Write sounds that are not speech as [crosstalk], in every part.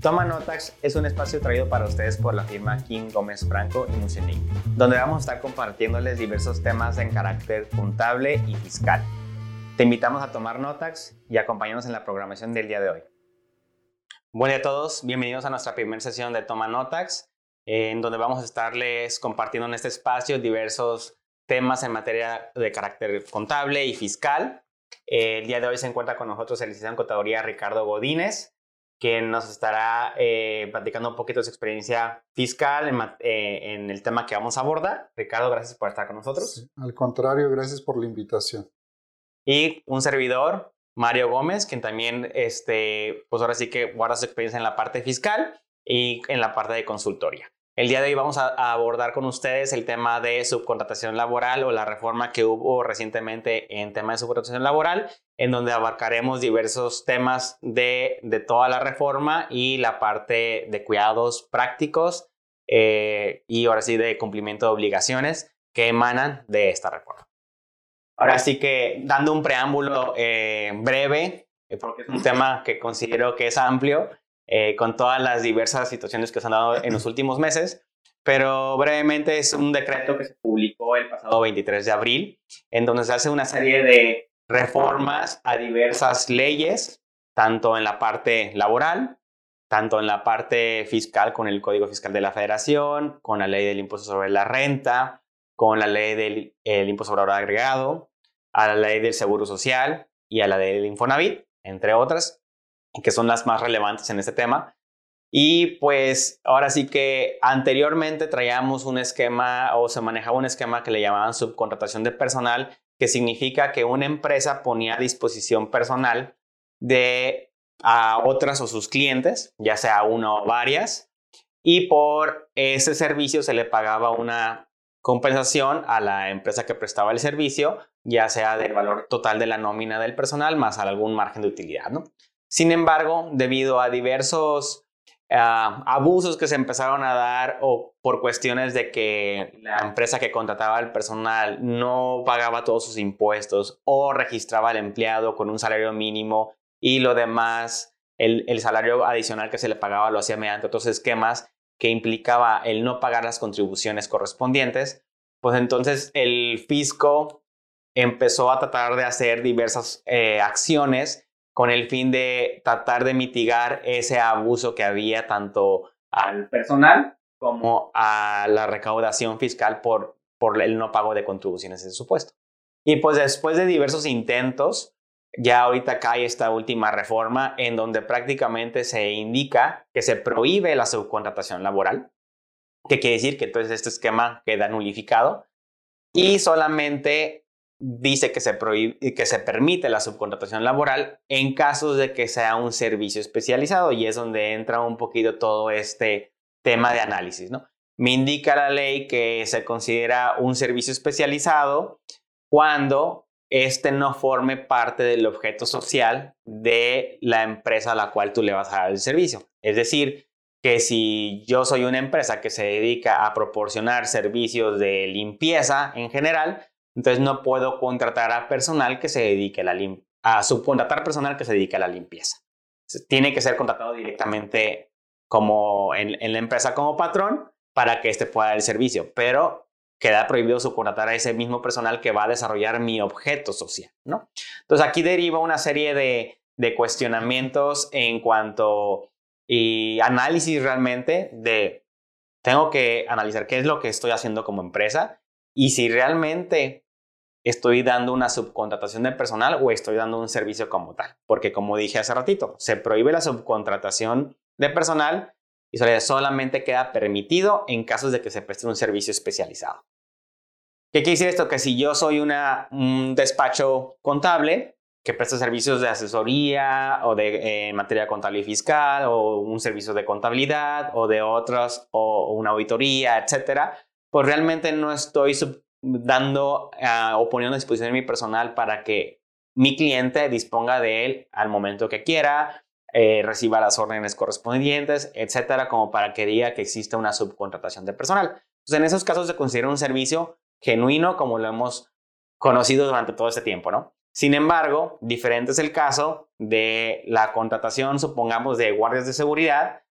Toma Notax es un espacio traído para ustedes por la firma King Gómez Franco y Musening, donde vamos a estar compartiéndoles diversos temas en carácter contable y fiscal. Te invitamos a tomar Notax y acompañarnos en la programación del día de hoy. Buen día a todos, bienvenidos a nuestra primera sesión de Toma Notax, en donde vamos a estarles compartiendo en este espacio diversos temas en materia de carácter contable y fiscal. el día de hoy se encuentra con nosotros el licenciado en Contaduría Ricardo Godínez, quien nos estará eh, platicando un poquito de su experiencia fiscal eh, en, el tema que vamos a abordar. Ricardo, gracias por estar con nosotros. al contrario, gracias por la invitación. Y un servidor, Mario Gómez, quien también, este, pues ahora sí que guarda su experiencia en la parte fiscal y en la parte de consultoría. El día de hoy vamos a, abordar con ustedes el tema de subcontratación laboral o la reforma que hubo recientemente en tema de subcontratación laboral, en donde abarcaremos diversos temas de, toda la reforma y la parte de cuidados prácticos eh, y ahora sí de cumplimiento de obligaciones que emanan de esta reforma. Ahora sí que dando un preámbulo eh, breve, eh, porque es un tema que considero que es amplio, eh, con todas las diversas situaciones que se han dado en los últimos meses. Pero brevemente es un decreto que se publicó el pasado 23 de abril, en donde se hace una serie de reformas a diversas leyes, tanto en la parte laboral, tanto en la parte fiscal con el Código Fiscal de la Federación, con la ley del impuesto sobre la renta, con la ley del impuesto sobre valor agregado, a la ley del Seguro Social y a la ley del Infonavit, entre otras que son las más relevantes en este tema. Y pues ahora sí que anteriormente traíamos un esquema o se manejaba un esquema que le llamaban subcontratación de personal, que significa que una empresa ponía a disposición personal de a otras o sus clientes, ya sea una o varias, y por ese servicio se le pagaba una compensación a la empresa que prestaba el servicio, ya sea del valor total de la nómina del personal más algún margen de utilidad, ¿no? Sin embargo, debido a diversos ah, abusos que se empezaron a dar o por cuestiones de que la empresa que contrataba al personal no pagaba todos sus impuestos o registraba al empleado con un salario mínimo y lo demás, el, salario adicional que se le pagaba lo hacía mediante otros esquemas que implicaba el no pagar las contribuciones correspondientes, pues entonces el fisco empezó a tratar de hacer diversas eh, acciones con el fin de tratar de mitigar ese abuso que había tanto al personal como a la recaudación fiscal por, por el no pago de contribuciones en su puesto. Y pues después de diversos intentos, ya ahorita cae esta última reforma en donde prácticamente se indica que se prohíbe la subcontratación laboral, que quiere decir que entonces este esquema queda nulificado y solamente dice que se, prohíbe, que se permite la subcontratación laboral en casos de que sea un servicio especializado y es donde entra un poquito todo este tema de análisis. ¿no? Me indica la ley que se considera un servicio especializado cuando este no forme parte del objeto social de la empresa a la cual tú le vas a dar el servicio. Es decir, que si yo soy una empresa que se dedica a proporcionar servicios de limpieza en general, entonces no puedo contratar a personal que se dedique a la a subcontratar personal que se dedique a la limpieza. Tiene que ser contratado directamente como en, la empresa como patrón para que éste pueda dar el servicio, pero queda prohibido subcontratar a ese mismo personal que va a desarrollar mi objeto social, ¿no? Entonces aquí deriva una serie de, de cuestionamientos en cuanto y análisis realmente de tengo que analizar qué es lo que estoy haciendo como empresa y si realmente estoy dando una subcontratación de personal o estoy dando un servicio como tal. Porque como dije hace ratito, se prohíbe la subcontratación de personal y solamente queda permitido en casos de que se preste un servicio especializado. ¿Qué quiere decir esto? Que si yo soy una, un despacho contable que presta servicios de asesoría o de eh, materia contable y fiscal o un servicio de contabilidad o de otros o una auditoría, etcétera, pues realmente no estoy sub dando uh, o poniendo a disposición mi personal para que mi cliente disponga de él al momento que quiera, eh, reciba las órdenes correspondientes, etcétera, como para que diga que existe una subcontratación de personal. Entonces, en esos casos se considera un servicio genuino como lo hemos conocido durante todo este tiempo, ¿no? Sin embargo, diferente es el caso de la contratación, supongamos, de guardias de seguridad,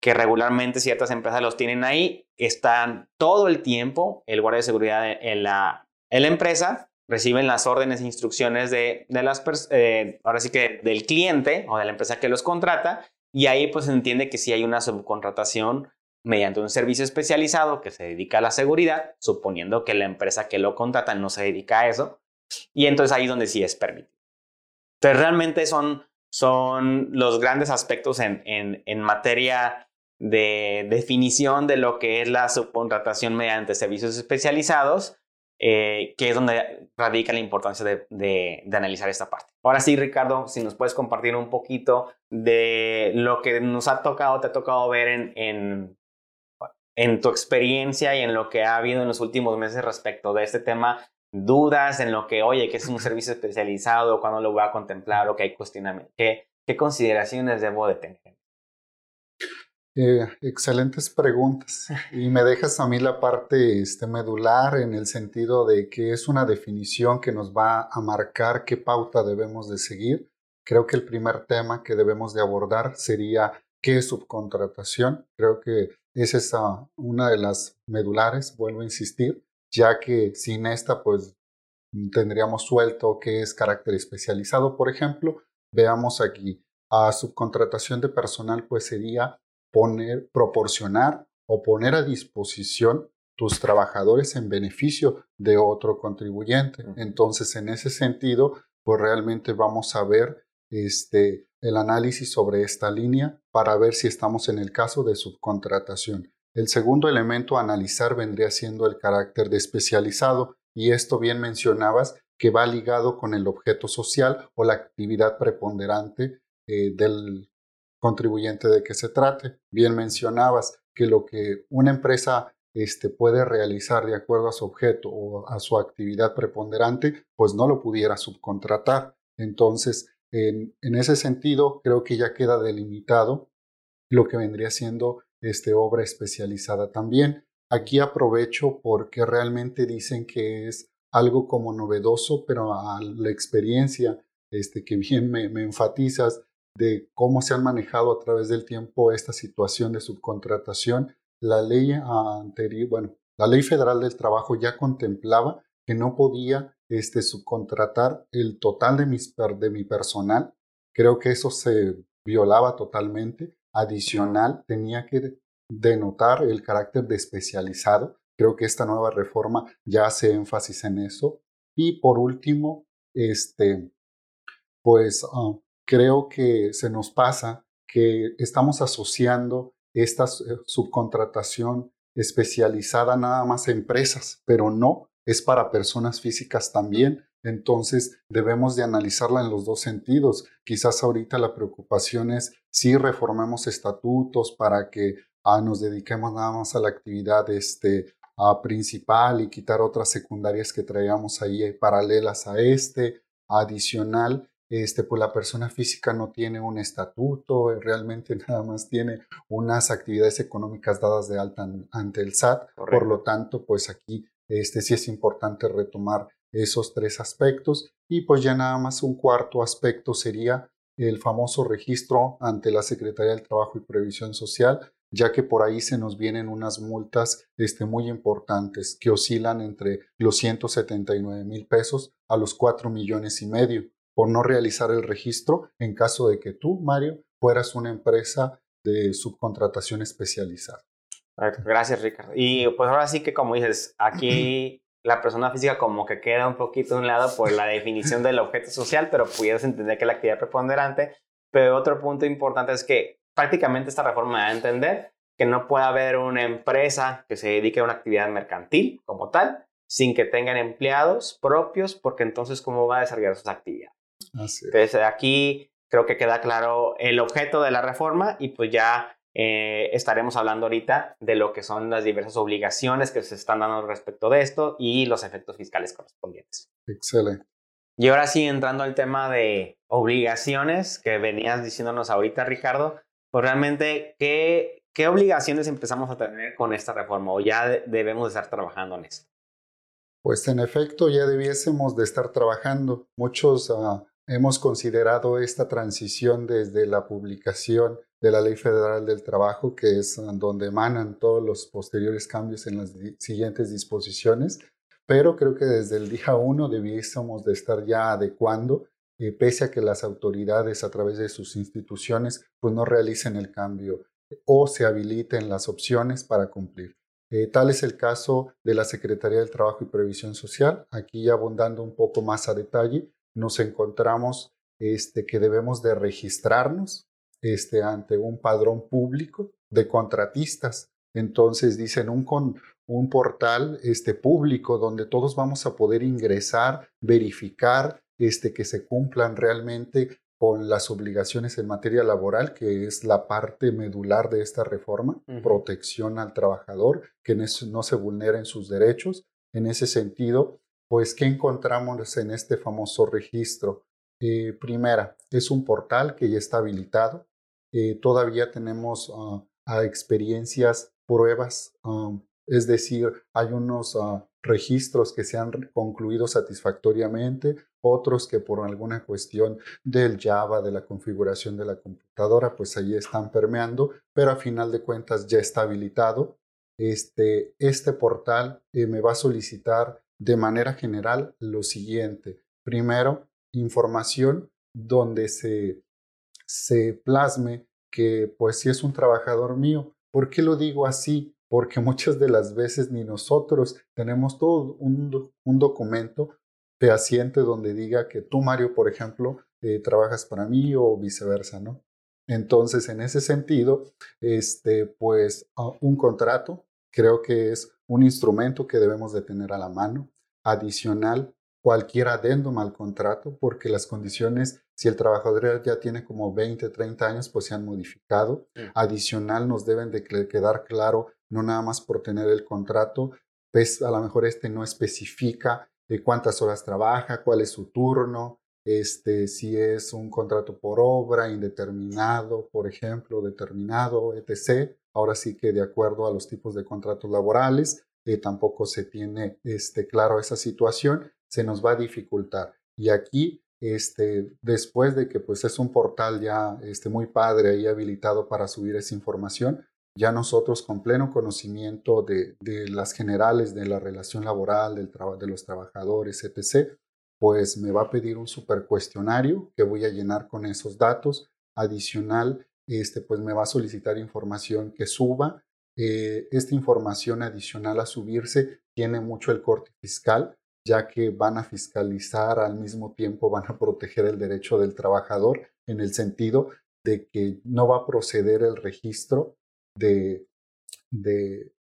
que regularmente ciertas empresas los tienen ahí, están todo el tiempo el guardia de seguridad en la, empresa, reciben las órdenes e instrucciones de, de las eh, ahora sí que del cliente o de la empresa que los contrata y ahí pues entiende que si hay una subcontratación mediante un servicio especializado que se dedica a la seguridad, suponiendo que la empresa que lo contrata no se dedica a eso, y entonces ahí es donde sí es permitido. Entonces realmente son, son los grandes aspectos en, en materia de definición de lo que es la subcontratación mediante servicios especializados, eh, que es donde radica la importancia de, de, de, analizar esta parte. Ahora sí, Ricardo, si nos puedes compartir un poquito de lo que nos ha tocado, te ha tocado ver en, en, en tu experiencia y en lo que ha habido en los últimos meses respecto de este tema dudas en lo que, oye, que es un [laughs] servicio especializado, cuándo lo voy a contemplar o que hay cuestionamiento, ¿qué, qué consideraciones debo de tener? Eh, excelentes preguntas. [laughs] Y me dejas a mí la parte este, medular en el sentido de que es una definición que nos va a marcar qué pauta debemos de seguir. Creo que el primer tema que debemos de abordar sería qué es subcontratación. Creo que esa es una de las medulares, vuelvo a insistir ya que sin esta pues tendríamos suelto que es carácter especializado, por ejemplo. Veamos aquí, a subcontratación de personal pues sería poner, proporcionar o poner a disposición tus trabajadores en beneficio de otro contribuyente. Entonces, en ese sentido, pues realmente vamos a ver este, el análisis sobre esta línea para ver si estamos en el caso de subcontratación. El segundo elemento a analizar vendría siendo el carácter de especializado, y esto bien mencionabas que va ligado con el objeto social o la actividad preponderante eh, del contribuyente de que se trate. Bien mencionabas que lo que una empresa este, puede realizar de acuerdo a su objeto o a su actividad preponderante, pues no lo pudiera subcontratar. Entonces, en, en ese sentido, creo que ya queda delimitado lo que vendría siendo este, obra especializada también. Aquí aprovecho porque realmente dicen que es algo como novedoso, pero a la experiencia este, que bien me, enfatizas de cómo se han manejado a través del tiempo esta situación de subcontratación, la ley anterior, bueno, la ley federal del trabajo ya contemplaba que no podía este, subcontratar el total de, mis, de mi personal. Creo que eso se violaba totalmente adicional tenía que denotar el carácter de especializado. Creo que esta nueva reforma ya hace énfasis en eso. Y por último, este, pues ah, creo que se nos pasa que estamos asociando esta eh, subcontratación especializada nada más a empresas, pero no, es para personas físicas también. Entonces debemos de analizarla en los dos sentidos. Quizás ahorita la preocupación es si reformemos estatutos para que ah, nos dediquemos nada más a la actividad este, ah, principal y quitar otras secundarias que traíamos ahí eh, paralelas a este. Adicional, este, pues la persona física no tiene un estatuto, realmente [laughs] nada más tiene unas actividades económicas dadas de alta ante el SAT. Por lo tanto, pues aquí este, sí es importante retomar esos tres aspectos. Y pues ya nada más un cuarto aspecto sería el famoso registro ante la Secretaría del Trabajo y Previsión Social, ya que por ahí se nos vienen unas multas este, muy importantes que oscilan entre los 179 mil pesos a los 4 millones y medio por no realizar el registro en caso de que tú, Mario, fueras una empresa de subcontratación especializada. Gracias, Ricardo. Y pues ahora sí que como dices, aquí [clears throat] la persona física como que queda un poquito de un lado por la definición del objeto social, pero pudieras entender que la actividad preponderante. Pero otro punto importante es que prácticamente esta reforma da a entender que no puede haber una empresa que se dedique a una actividad mercantil como tal, sin que tengan empleados propios, porque entonces cómo va a desarrollar sus actividades. Entonces aquí creo que queda claro el objeto de la reforma y pues ya eh, estaremos hablando ahorita de lo que son las diversas obligaciones que se están dando respecto de esto y los efectos fiscales correspondientes. Excelente. Y ahora sí, entrando al tema de obligaciones que venías diciéndonos ahorita, Ricardo, pues realmente, ¿qué, qué obligaciones empezamos a tener con esta reforma o ya debemos de estar trabajando en esto? Pues en efecto, ya debiésemos de estar trabajando. Muchos ah, hemos considerado esta transición desde la publicación de la Ley Federal del Trabajo, que es donde emanan todos los posteriores cambios en las siguientes disposiciones, pero creo que desde el día uno debiésemos de estar ya adecuando, eh, pese a que las autoridades a través de sus instituciones pues no realicen el cambio o se habiliten las opciones para cumplir. Eh, tal es el caso de la Secretaría del Trabajo y Previsión Social. Aquí abundando un poco más a detalle, nos encontramos este, que debemos de registrarnos este, ante un padrón público de contratistas. Entonces dicen un, con, un portal este, público donde todos vamos a poder ingresar, verificar este, que se cumplan realmente con las obligaciones en materia laboral, que es la parte medular de esta reforma, protección al trabajador, que no se vulneren sus derechos. En ese sentido, pues, ¿qué encontramos en este famoso registro? Eh, primera, es un portal que ya está habilitado, eh, todavía tenemos uh, experiencias, pruebas, um, es decir, hay unos uh, registros que se han concluido satisfactoriamente, otros que por alguna cuestión del Java, de la configuración de la computadora, pues ahí están permeando, pero a final de cuentas ya está habilitado. Este, este portal eh, me va a solicitar de manera general lo siguiente. Primero, información donde se se plasme que pues si es un trabajador mío. ¿Por qué lo digo así? Porque [laughs] muchas de las veces ni nosotros tenemos todo un, un documento fehaciente donde diga que tú, Mario, por ejemplo, eh, trabajas para mí o viceversa, ¿no? Entonces, en ese sentido, este, pues ah, un contrato creo que es un instrumento que debemos de tener a la mano. Adicional, cualquier adendum al contrato, porque las condiciones, si el trabajador ya tiene como 20, 30 años, pues se han modificado. Adicional, nos deben de quedar claro, no nada más por tener el contrato, pues a lo mejor este no especifica de cuántas horas trabaja, cuál es su turno, este, si es un contrato por obra, indeterminado, por ejemplo, determinado, etc. Ahora sí que de acuerdo a los tipos de contratos laborales, eh, tampoco se tiene este, claro esa situación se nos va a dificultar. Y aquí, este, después de que pues es un portal ya este, muy padre y habilitado para subir esa información, ya nosotros con pleno conocimiento de, de las generales de la relación laboral, del de los trabajadores, etc., pues me va a pedir un super cuestionario que voy a llenar con esos datos. Adicional, este, pues me va a solicitar información que suba. Eh, esta información adicional a subirse tiene mucho el corte fiscal ya que van a fiscalizar al mismo tiempo, van a proteger el derecho del trabajador en el sentido de que no va a proceder el registro de, de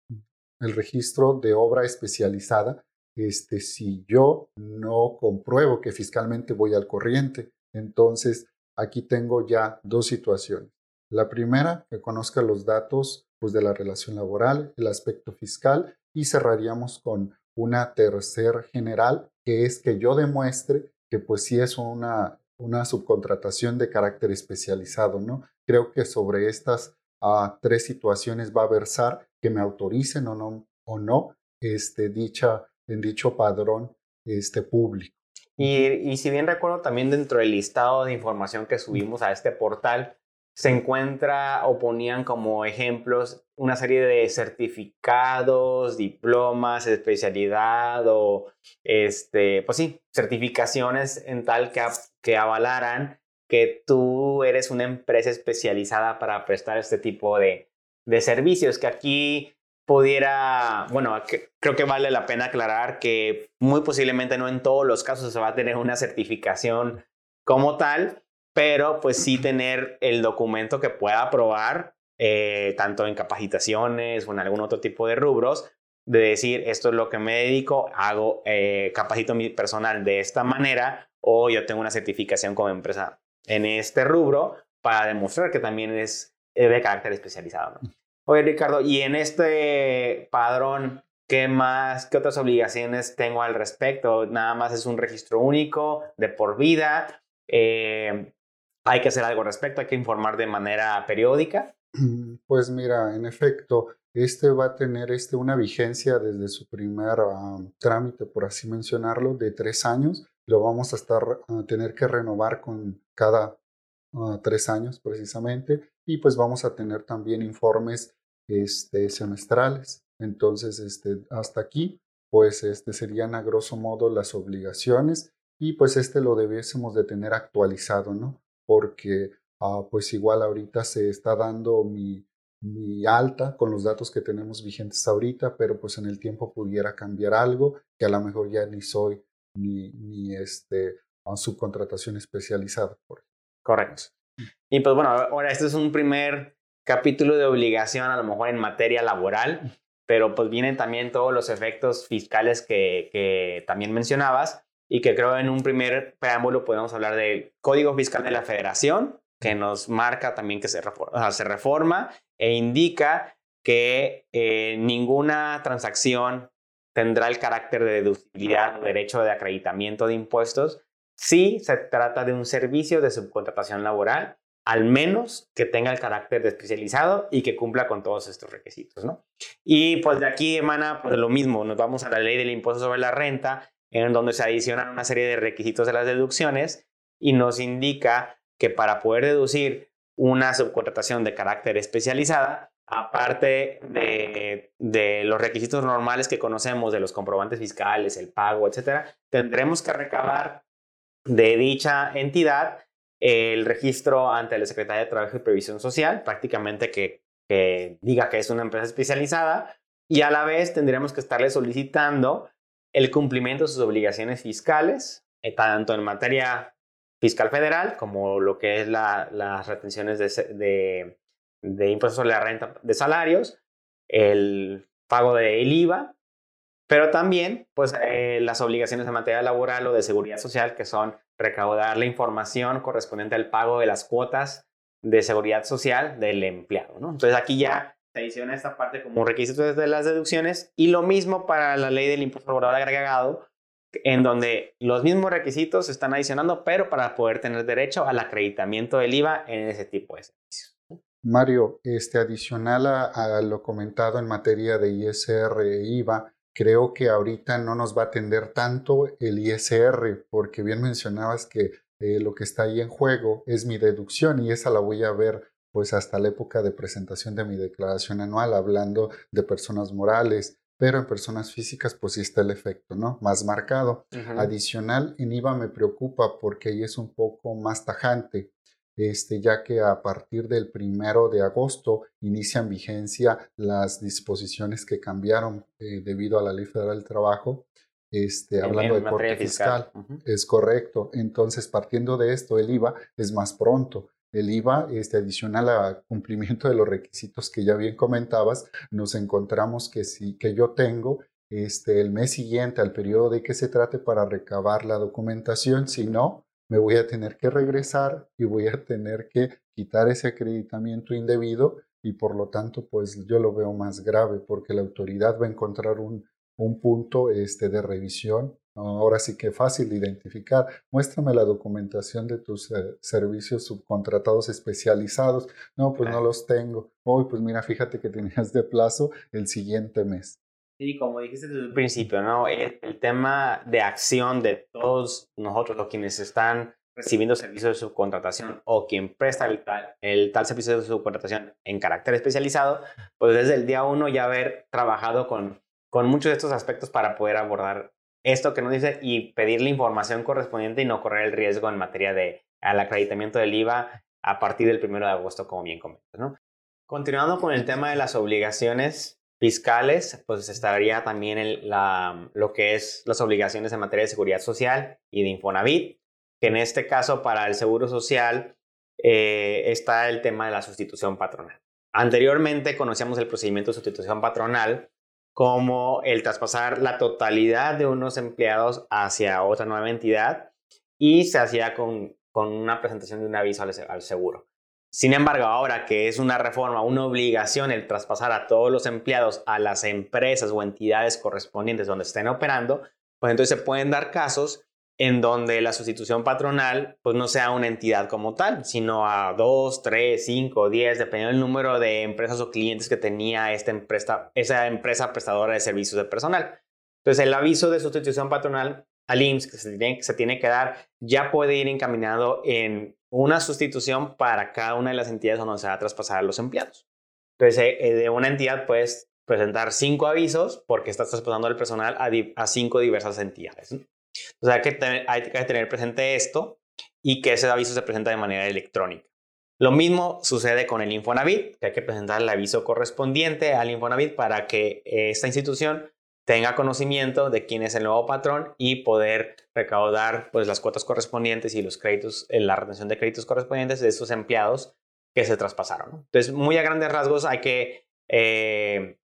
el registro de obra especializada este, si yo no compruebo que fiscalmente voy al corriente. Entonces, aquí tengo ya dos situaciones. La primera, que conozca los datos pues, de la relación laboral, el aspecto fiscal, y cerraríamos con una tercer general, que es que yo demuestre que pues sí es una, una subcontratación de carácter especializado, ¿no? Creo que sobre estas ah, tres situaciones va a versar que me autoricen o no, o no este, dicha, en dicho padrón este, público. Y, y si bien recuerdo también dentro del listado de información que subimos a este portal, se encuentra o ponían como ejemplos una serie de certificados, diplomas, especialidad o, este, pues sí, certificaciones en tal que, que avalaran que tú eres una empresa especializada para prestar este tipo de, de servicios, que aquí pudiera, bueno, creo que vale la pena aclarar que muy posiblemente no en todos los casos se va a tener una certificación como tal, pero pues sí tener el documento que pueda probar, eh, tanto en capacitaciones o en algún otro tipo de rubros, de decir, esto es lo que me dedico, hago, eh, capacito mi personal de esta manera, o yo tengo una certificación como empresa en este rubro para demostrar que también es de carácter especializado. Oye, Ricardo, y en este padrón, ¿qué más, qué otras obligaciones tengo al respecto? Nada más es un registro único de por vida. Eh, hay que hacer algo al respecto, hay que informar de manera periódica. [clears throat] Pues mira, en efecto, este va a tener este, una vigencia desde su primer trámite, por así mencionarlo, de tres años. Lo vamos a estar a tener que renovar con cada tres años precisamente. y pues vamos a tener también informes este, semestrales. Entonces, este, hasta aquí, pues este, serían a grosso modo las obligaciones y pues este lo debiésemos de tener actualizado, ¿no? Porque ah, pues igual ahorita se está dando mi, mi alta con los datos que tenemos vigentes ahorita, pero pues en el tiempo pudiera cambiar algo que a lo mejor ya ni soy ni, ni este, a subcontratación especializada. Por Correcto. Y pues bueno, ahora este es un primer capítulo de obligación, a lo mejor en materia laboral, pero pues vienen también todos los efectos fiscales que, que también mencionabas y que creo en un primer preámbulo podemos hablar del Código Fiscal de la Federación, que nos marca también que se reforma, se reforma e indica que eh, ninguna transacción tendrá el carácter de deducibilidad o derecho de acreditamiento de impuestos si se trata de un servicio de subcontratación laboral, al menos que tenga el carácter de especializado y que cumpla con todos estos requisitos. ¿no? Y pues de aquí emana pues, lo mismo, nos vamos a la ley del impuesto sobre la renta, en donde se adicionan una serie de requisitos de las deducciones y nos indica que para poder deducir una subcontratación de carácter especializada, aparte de, de, los requisitos normales que conocemos de los comprobantes fiscales, el pago, etcétera, tendremos que recabar de dicha entidad el registro ante la Secretaría de Trabajo y Previsión Social, prácticamente que, que diga que es una empresa especializada, y a la vez tendremos que estarle solicitando el cumplimiento de sus obligaciones fiscales, eh, tanto en materia fiscal federal como lo que es las retenciones de, de, impuestos sobre la renta de salarios, el pago del IVA, pero también pues, eh, las obligaciones en materia laboral o de seguridad social, que son recaudar la información correspondiente al pago de las cuotas de seguridad social del empleado. ¿no? Entonces aquí ya se adiciona esta parte como requisito de las deducciones y lo mismo para la ley del impuesto laboral agregado, en donde los mismos requisitos se están adicionando, pero para poder tener derecho al acreditamiento del IVA en ese tipo de servicios. Mario, este, adicional a, lo comentado en materia de ISR e IVA, creo que ahorita no nos va a atender tanto el ISR, porque bien mencionabas que eh, lo que está ahí en juego es mi deducción y esa la voy a ver pues hasta la época de presentación de mi declaración anual, hablando de personas morales, pero en personas físicas pues sí está el efecto, ¿no? Más marcado. Adicional, en IVA me preocupa porque ahí es un poco más tajante, este, ya que a partir del primero de agosto inician vigencia las disposiciones que cambiaron eh, debido a la Ley Federal del Trabajo, este, hablando de corte fiscal. Es correcto. Entonces, partiendo de esto, el IVA es más pronto el IVA este, adicional a cumplimiento de los requisitos que ya bien comentabas, nos encontramos que, si, que yo tengo este, el mes siguiente al periodo de que se trate para recabar la documentación, si no, me voy a tener que regresar y voy a tener que quitar ese acreditamiento indebido y por lo tanto pues yo lo veo más grave porque la autoridad va a encontrar un, un punto este, de revisión Ahora sí que fácil de identificar. Muéstrame la documentación de tus eh, servicios subcontratados especializados. No, pues no los tengo. Hoy, pues mira, fíjate que tenías de plazo el siguiente mes. Sí, como dijiste desde el principio, ¿no? El, tema de acción de todos nosotros, los quienes están recibiendo servicios de subcontratación o quien presta el tal, el tal servicio de subcontratación en carácter especializado, pues desde el día uno ya haber trabajado con, con muchos de estos aspectos para poder abordar esto que nos dice y pedir la información correspondiente y no correr el riesgo en materia de al acreditamiento del IVA a partir del 1 de agosto, como bien comentas. Continuando con el tema de las obligaciones fiscales, pues estaría también la, lo que es las obligaciones en materia de seguridad social y de Infonavit, que en este caso para el Seguro Social eh, está el tema de la sustitución patronal. Anteriormente conocíamos el procedimiento de sustitución patronal como el traspasar la totalidad de unos empleados hacia otra nueva entidad y se hacía con, con una presentación de un aviso al, seguro. Sin embargo, ahora que es una reforma, una obligación el traspasar a todos los empleados a las empresas o entidades correspondientes donde estén operando, pues entonces se pueden dar casos en donde la sustitución patronal pues no sea una entidad como tal, sino a dos, tres, cinco, diez, dependiendo del número de empresas o clientes que tenía esta empresa, esa empresa prestadora de servicios de personal. Entonces el aviso de sustitución patronal al IMSS que se tiene, que dar ya puede ir encaminado en una sustitución para cada una de las entidades donde se va a traspasar a los empleados. Entonces, eh, eh, de una entidad puedes presentar cinco avisos porque estás traspasando el personal a, cinco diversas entidades. Entonces, hay que, hay que tener presente esto y que ese aviso se presenta de manera electrónica. Lo mismo sucede con el Infonavit, que hay que presentar el aviso correspondiente al Infonavit para que esta institución tenga conocimiento de quién es el nuevo patrón y poder recaudar pues, las cuotas correspondientes y los créditos, la retención de créditos correspondientes de esos empleados que se traspasaron. Entonces, muy a grandes rasgos hay que eh,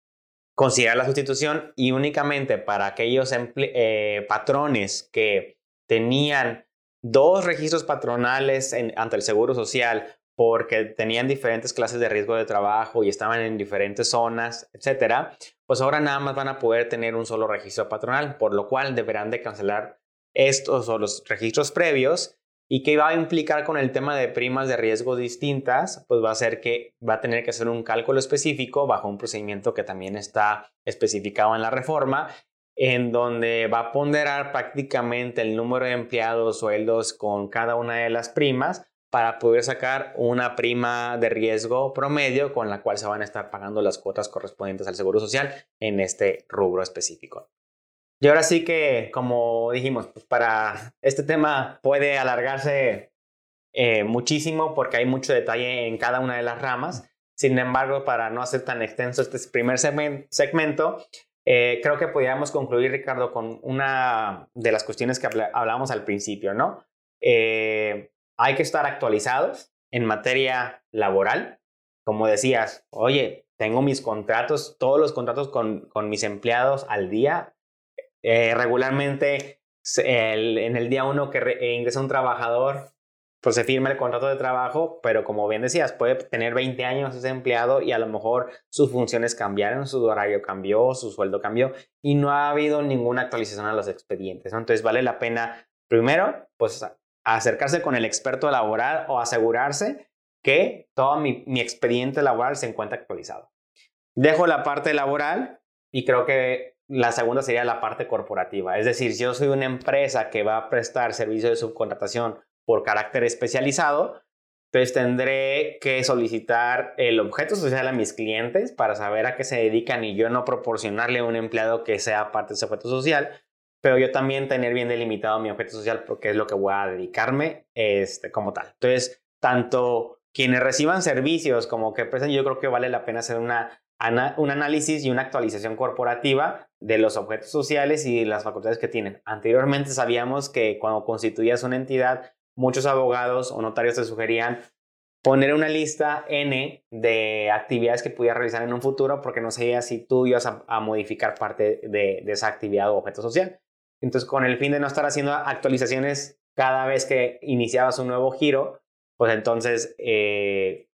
considerar la sustitución y únicamente para aquellos eh, patrones que tenían dos registros patronales ante el Seguro Social porque tenían diferentes clases de riesgo de trabajo y estaban en diferentes zonas, etcétera, pues ahora nada más van a poder tener un solo registro patronal, por lo cual deberán de cancelar estos o los registros previos y que va a implicar con el tema de primas de riesgo distintas, pues va a ser que va a tener que hacer un cálculo específico bajo un procedimiento que también está especificado en la reforma, en donde va a ponderar prácticamente el número de empleados, sueldos con cada una de las primas para poder sacar una prima de riesgo promedio con la cual se van a estar pagando las cuotas correspondientes al Seguro Social en este rubro específico. Y ahora sí que, como dijimos, pues, para este tema puede alargarse eh, muchísimo porque hay mucho detalle en cada una de las ramas. Sin embargo, para no hacer tan extenso este primer segmento, eh, creo que podríamos concluir, Ricardo, con una de las cuestiones que hablábamos al principio, ¿no? Eh, hay que estar actualizados en materia laboral. Como decías, oye, tengo mis contratos, todos los contratos con, mis empleados al día. Eh, regularmente, en el día uno que ingresa un trabajador, pues se firma el contrato de trabajo, pero como bien decías, puede tener 20 años ese empleado y a lo mejor sus funciones cambiaron, su horario cambió, su sueldo cambió y no ha habido ninguna actualización a los expedientes. Entonces vale la pena, primero, pues acercarse con el experto laboral o asegurarse que todo mi, expediente laboral se encuentra actualizado. Dejo la parte laboral y creo que la segunda sería la parte corporativa. Es decir, si yo soy una empresa que va a prestar servicio de subcontratación por carácter especializado, pues tendré que solicitar el objeto social a mis clientes para saber a qué se dedican y yo no proporcionarle un empleado que sea parte de ese objeto social, pero yo también tener bien delimitado mi objeto social porque es lo que voy a dedicarme este, como tal. Entonces, tanto quienes reciban servicios como que prestan, yo creo que vale la pena hacer un análisis y una actualización corporativa de los objetos sociales y las facultades que tienen. Anteriormente sabíamos que cuando constituías una entidad, muchos abogados o notarios te sugerían poner una lista N de actividades que pudieras realizar en un futuro porque no sabías si tú ibas a, modificar parte de, esa actividad o objeto social. Entonces, con el fin de no estar haciendo actualizaciones cada vez que iniciabas un nuevo giro, pues entonces eh,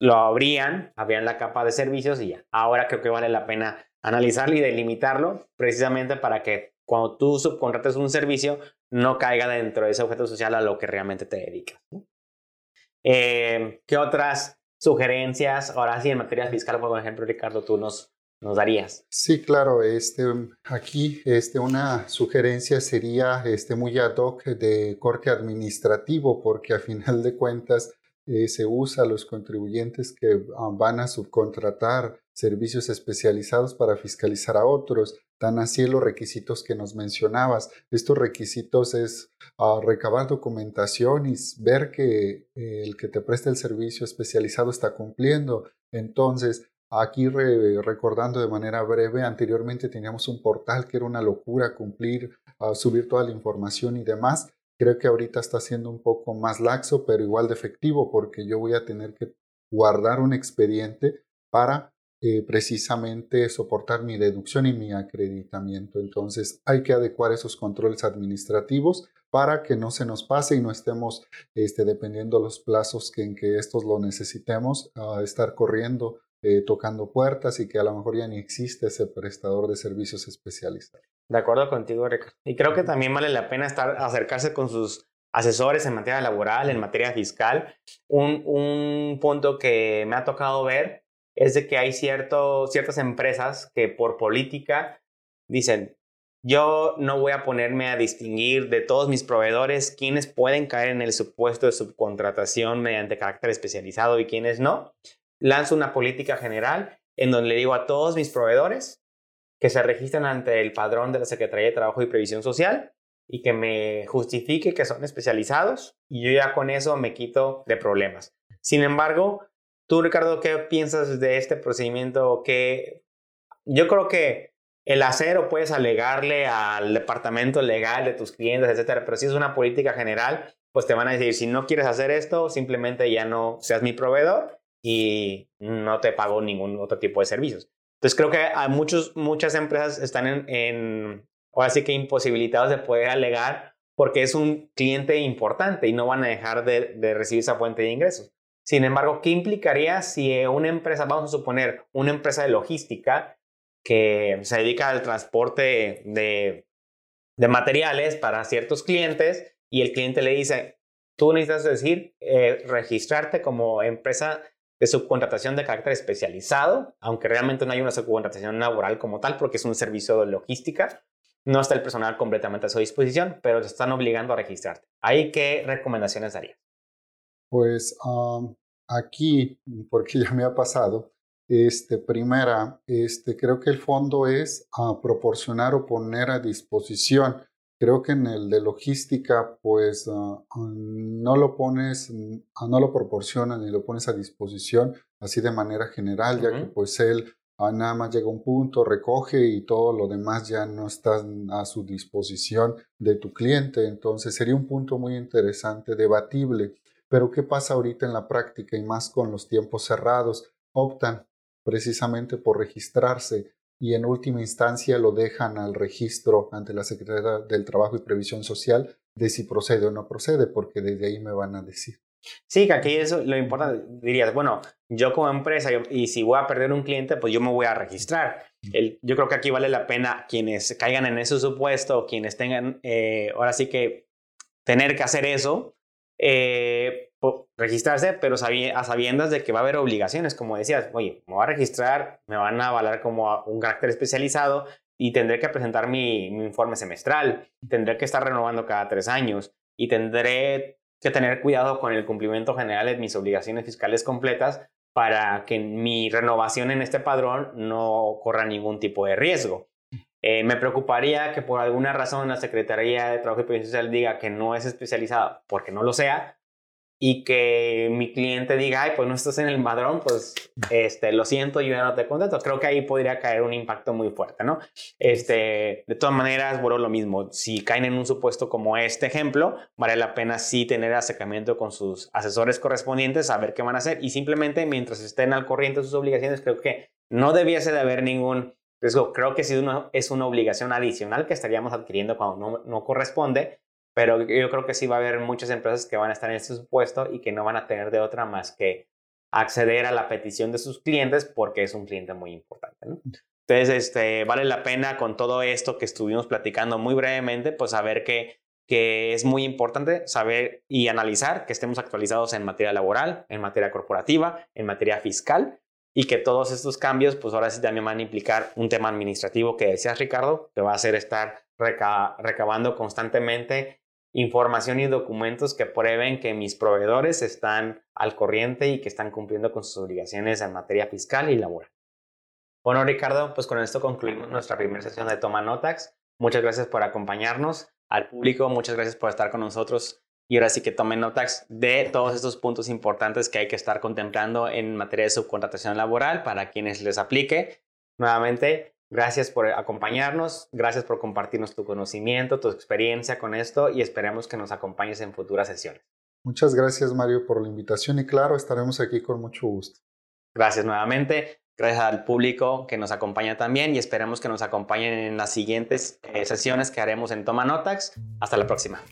lo abrían, abrían la capa de servicios y ya. Ahora creo que vale la pena analizarlo y delimitarlo precisamente para que cuando tú subcontrates un servicio no caiga dentro de ese objeto social a lo que realmente te dedicas. Eh, ¿Qué otras sugerencias, ahora sí en materia fiscal, por ejemplo, Ricardo, tú nos, nos darías? Sí, claro. Este, aquí este, una sugerencia sería este, muy ad hoc de corte administrativo, porque a final de cuentas eh, se usa a los contribuyentes que ah, van a subcontratar servicios especializados para fiscalizar a otros. Tan así los requisitos que nos mencionabas. Estos requisitos es ah, recabar documentación y ver que eh, el que te presta el servicio especializado está cumpliendo. Entonces, Aquí recordando de manera breve, anteriormente teníamos un portal que era una locura cumplir, ah, subir toda la información y demás. Creo que ahorita está siendo un poco más laxo, pero igual de efectivo porque yo voy a tener que guardar un expediente para eh, precisamente soportar mi deducción y mi acreditamiento. Entonces hay que adecuar esos controles administrativos para que no se nos pase y no estemos este, dependiendo los plazos en que estos lo necesitemos, a estar corriendo eh, tocando puertas y que a lo mejor ya ni existe ese prestador de servicios especializados. De acuerdo contigo, Ricardo. Y creo que también vale la pena estar, acercarse con sus asesores en materia laboral, en materia fiscal. Un, un punto que me ha tocado ver es de que hay ciertas empresas que por política dicen, yo no voy a ponerme a distinguir de todos mis proveedores quiénes pueden caer en el supuesto de subcontratación mediante carácter especializado y quiénes no. Lanzo una política general en donde le digo a todos mis proveedores que se registren ante el padrón de la Secretaría de Trabajo y Previsión Social y que me justifique que son especializados y yo ya con eso me quito de problemas. Sin embargo, tú Ricardo, ¿qué piensas de este procedimiento? Que yo creo que el hacer puedes alegarle al departamento legal de tus clientes, etcétera, pero si es una política general, pues te van a decir, si no quieres hacer esto, simplemente ya no seas mi proveedor y no te pago ningún otro tipo de servicios. Entonces creo que hay muchos, muchas empresas están en, en, ahora sí que imposibilitados de poder alegar porque es un cliente importante y no van a dejar de, de recibir esa fuente de ingresos. Sin embargo, ¿qué implicaría si una empresa, vamos a suponer, una empresa de logística que se dedica al transporte de, de materiales para ciertos clientes y el cliente le dice, tú necesitas decir, eh, registrarte como empresa de subcontratación de carácter especializado, aunque realmente no hay una subcontratación laboral como tal, porque es un servicio de logística. No está el personal completamente a su disposición, pero te están obligando a registrarte. ¿Ahí qué recomendaciones darías? Pues aquí, porque ya me ha pasado, este, primera, este, creo que el fondo es a proporcionar o poner a disposición Creo que en el de logística, pues ah, ah, no lo pones, ah, no lo proporcionas ni lo pones a disposición así de manera general, ya que pues él nada más llega a un punto, recoge y todo lo demás ya no está a su disposición de tu cliente. Entonces sería un punto muy interesante, debatible. Pero ¿qué pasa ahorita en la práctica y más con los tiempos cerrados? Optan precisamente por registrarse y en última instancia lo dejan al registro ante la Secretaría del Trabajo y Previsión Social de si procede o no procede, porque desde ahí me van a decir. Sí, que aquí eso lo importante, dirías, bueno, yo como empresa y si voy a perder un cliente, pues yo me voy a registrar. El, yo creo que aquí vale la pena quienes caigan en ese supuesto, quienes tengan, eh, ahora sí que tener que hacer eso, eh, registrarse, pero a sabiendas de que va a haber obligaciones, como decías, oye, me voy a registrar, me van a avalar como un carácter especializado y tendré que presentar mi, informe semestral, tendré que estar renovando cada tres años y tendré que tener cuidado con el cumplimiento general de mis obligaciones fiscales completas para que mi renovación en este padrón no corra ningún tipo de riesgo. Eh, me preocuparía que por alguna razón la Secretaría de Trabajo y Previsión Social diga que no es especializada porque no lo sea, y que mi cliente diga, ay, pues no estás en el madrón, pues este, lo siento, yo ya no te contesto. Creo que ahí podría caer un impacto muy fuerte, ¿no? Este, de todas maneras, bueno, lo mismo, si caen en un supuesto como este ejemplo, vale la pena sí tener acercamiento con sus asesores correspondientes, saber qué van a hacer y simplemente mientras estén al corriente de sus obligaciones, creo que no debiese de haber ningún riesgo. Creo que sí es una obligación adicional que estaríamos adquiriendo cuando no, no corresponde, pero yo creo que sí va a haber muchas empresas que van a estar en este supuesto y que no van a tener de otra más que acceder a la petición de sus clientes porque es un cliente muy importante. Entonces, este, vale la pena con todo esto que estuvimos platicando muy brevemente, pues saber que, que es muy importante saber y analizar que estemos actualizados en materia laboral, en materia corporativa, en materia fiscal y que todos estos cambios, pues ahora sí también van a implicar un tema administrativo que decías, Ricardo, que va a ser estar recabando constantemente información y documentos que prueben que mis proveedores están al corriente y que están cumpliendo con sus obligaciones en materia fiscal y laboral. Bueno, Ricardo, pues con esto concluimos nuestra primera sesión de Toma Notax. Muchas gracias por acompañarnos. Al público, muchas gracias por estar con nosotros. Y ahora sí que tomen notas de todos estos puntos importantes que hay que estar contemplando en materia de subcontratación laboral para quienes les aplique. Nuevamente, Gracias por acompañarnos, gracias por compartirnos tu conocimiento, tu experiencia con esto y esperemos que nos acompañes en futuras sesiones. Muchas gracias Mario por la invitación y claro, estaremos aquí con mucho gusto. Gracias nuevamente, gracias al público que nos acompaña también y esperemos que nos acompañen en las siguientes eh, sesiones que haremos en Toma Notax. Hasta la próxima.